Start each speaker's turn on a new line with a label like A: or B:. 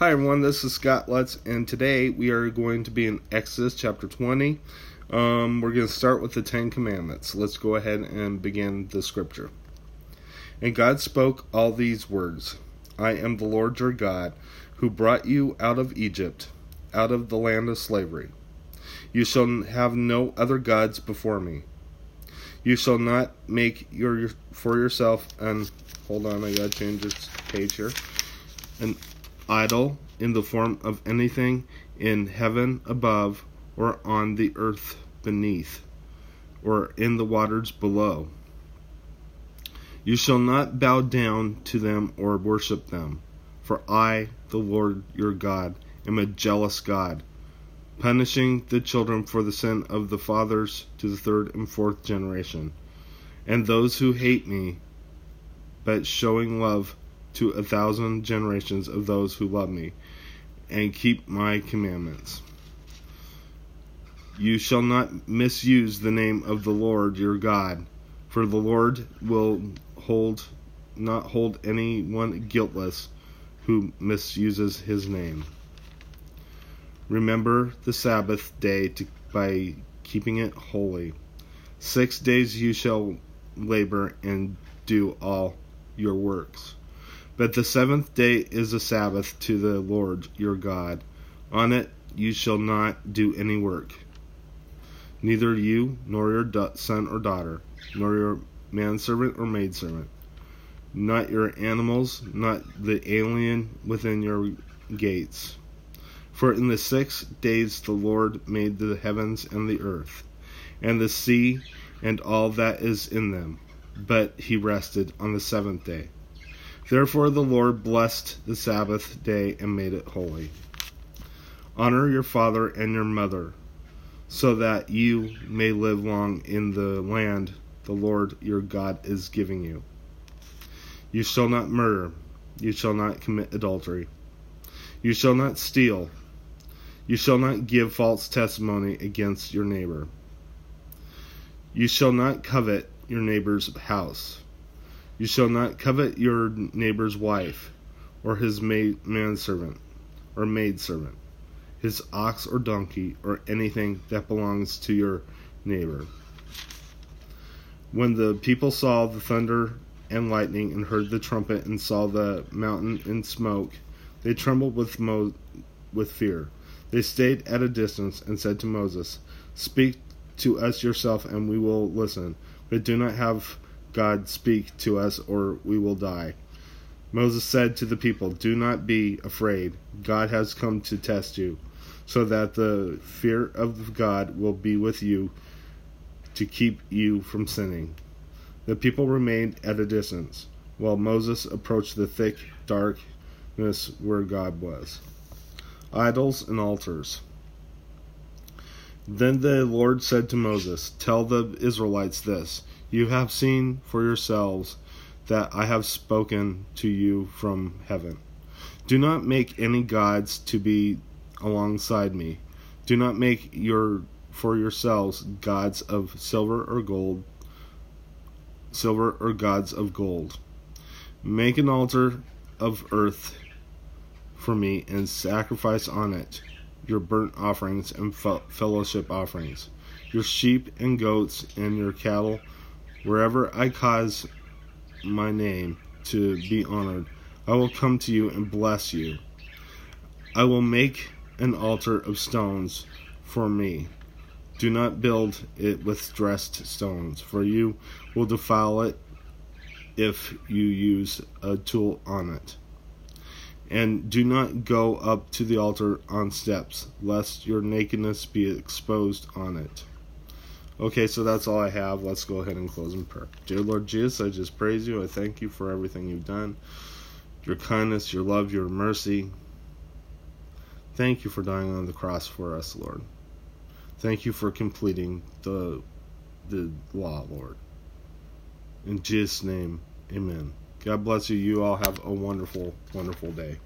A: Hi everyone, this is Scott Lutz, and today we are going to be in Exodus chapter 20. Um, we're going to start with the Ten Commandments. Let's go ahead and begin the scripture. And God spoke all these words I am the Lord your God, who brought you out of Egypt, out of the land of slavery. You shall have no other gods before me. You shall not make your for yourself and hold on, I gotta change this page here. An idol in the form of anything in heaven above or on the earth beneath or in the waters below. You shall not bow down to them or worship them, for I, the Lord your God, am a jealous God, punishing the children for the sin of the fathers to the third and fourth generation, and those who hate me, but showing love to a thousand generations of those who love me and keep my commandments. You shall not misuse the name of the Lord your God, for the Lord will hold not hold anyone guiltless who misuses his name. Remember the Sabbath day to, by keeping it holy. Six days you shall labor and do all your works but the seventh day is a Sabbath to the Lord your God. On it you shall not do any work, neither you nor your son or daughter, nor your manservant or maidservant, not your animals, not the alien within your gates. For in the six days the Lord made the heavens and the earth, and the sea and all that is in them, but he rested on the seventh day. Therefore the Lord blessed the Sabbath day and made it holy. Honor your father and your mother, so that you may live long in the land the Lord your God is giving you. You shall not murder. You shall not commit adultery. You shall not steal. You shall not give false testimony against your neighbor. You shall not covet your neighbor's house. You shall not covet your neighbor's wife, or his maid, manservant, or maidservant, his ox or donkey, or anything that belongs to your neighbor. When the people saw the thunder and lightning, and heard the trumpet, and saw the mountain in smoke, they trembled with Mo- with fear. They stayed at a distance and said to Moses, "Speak to us yourself, and we will listen, but do not have God speak to us, or we will die. Moses said to the people, Do not be afraid. God has come to test you, so that the fear of God will be with you to keep you from sinning. The people remained at a distance, while Moses approached the thick darkness where God was. Idols and altars. Then the Lord said to Moses, Tell the Israelites this You have seen for yourselves that I have spoken to you from heaven. Do not make any gods to be alongside me. Do not make your for yourselves gods of silver or gold, silver or gods of gold. Make an altar of earth for me and sacrifice on it your burnt offerings and fellowship offerings, your sheep and goats and your cattle, wherever I cause my name to be honored. I will come to you and bless you. I will make an altar of stones for me. Do not build it with dressed stones, for you will defile it if you use a tool on it. And do not go up to the altar on steps, lest your nakedness be exposed on it. Okay, so that's all I have. Let's go ahead and close in prayer. Dear Lord Jesus, I just praise you. I thank you for everything you've done, your kindness, your love, your mercy. Thank you for dying on the cross for us, Lord. Thank you for completing the the law, Lord. In Jesus' name, amen. God bless you. You all have a wonderful, wonderful day.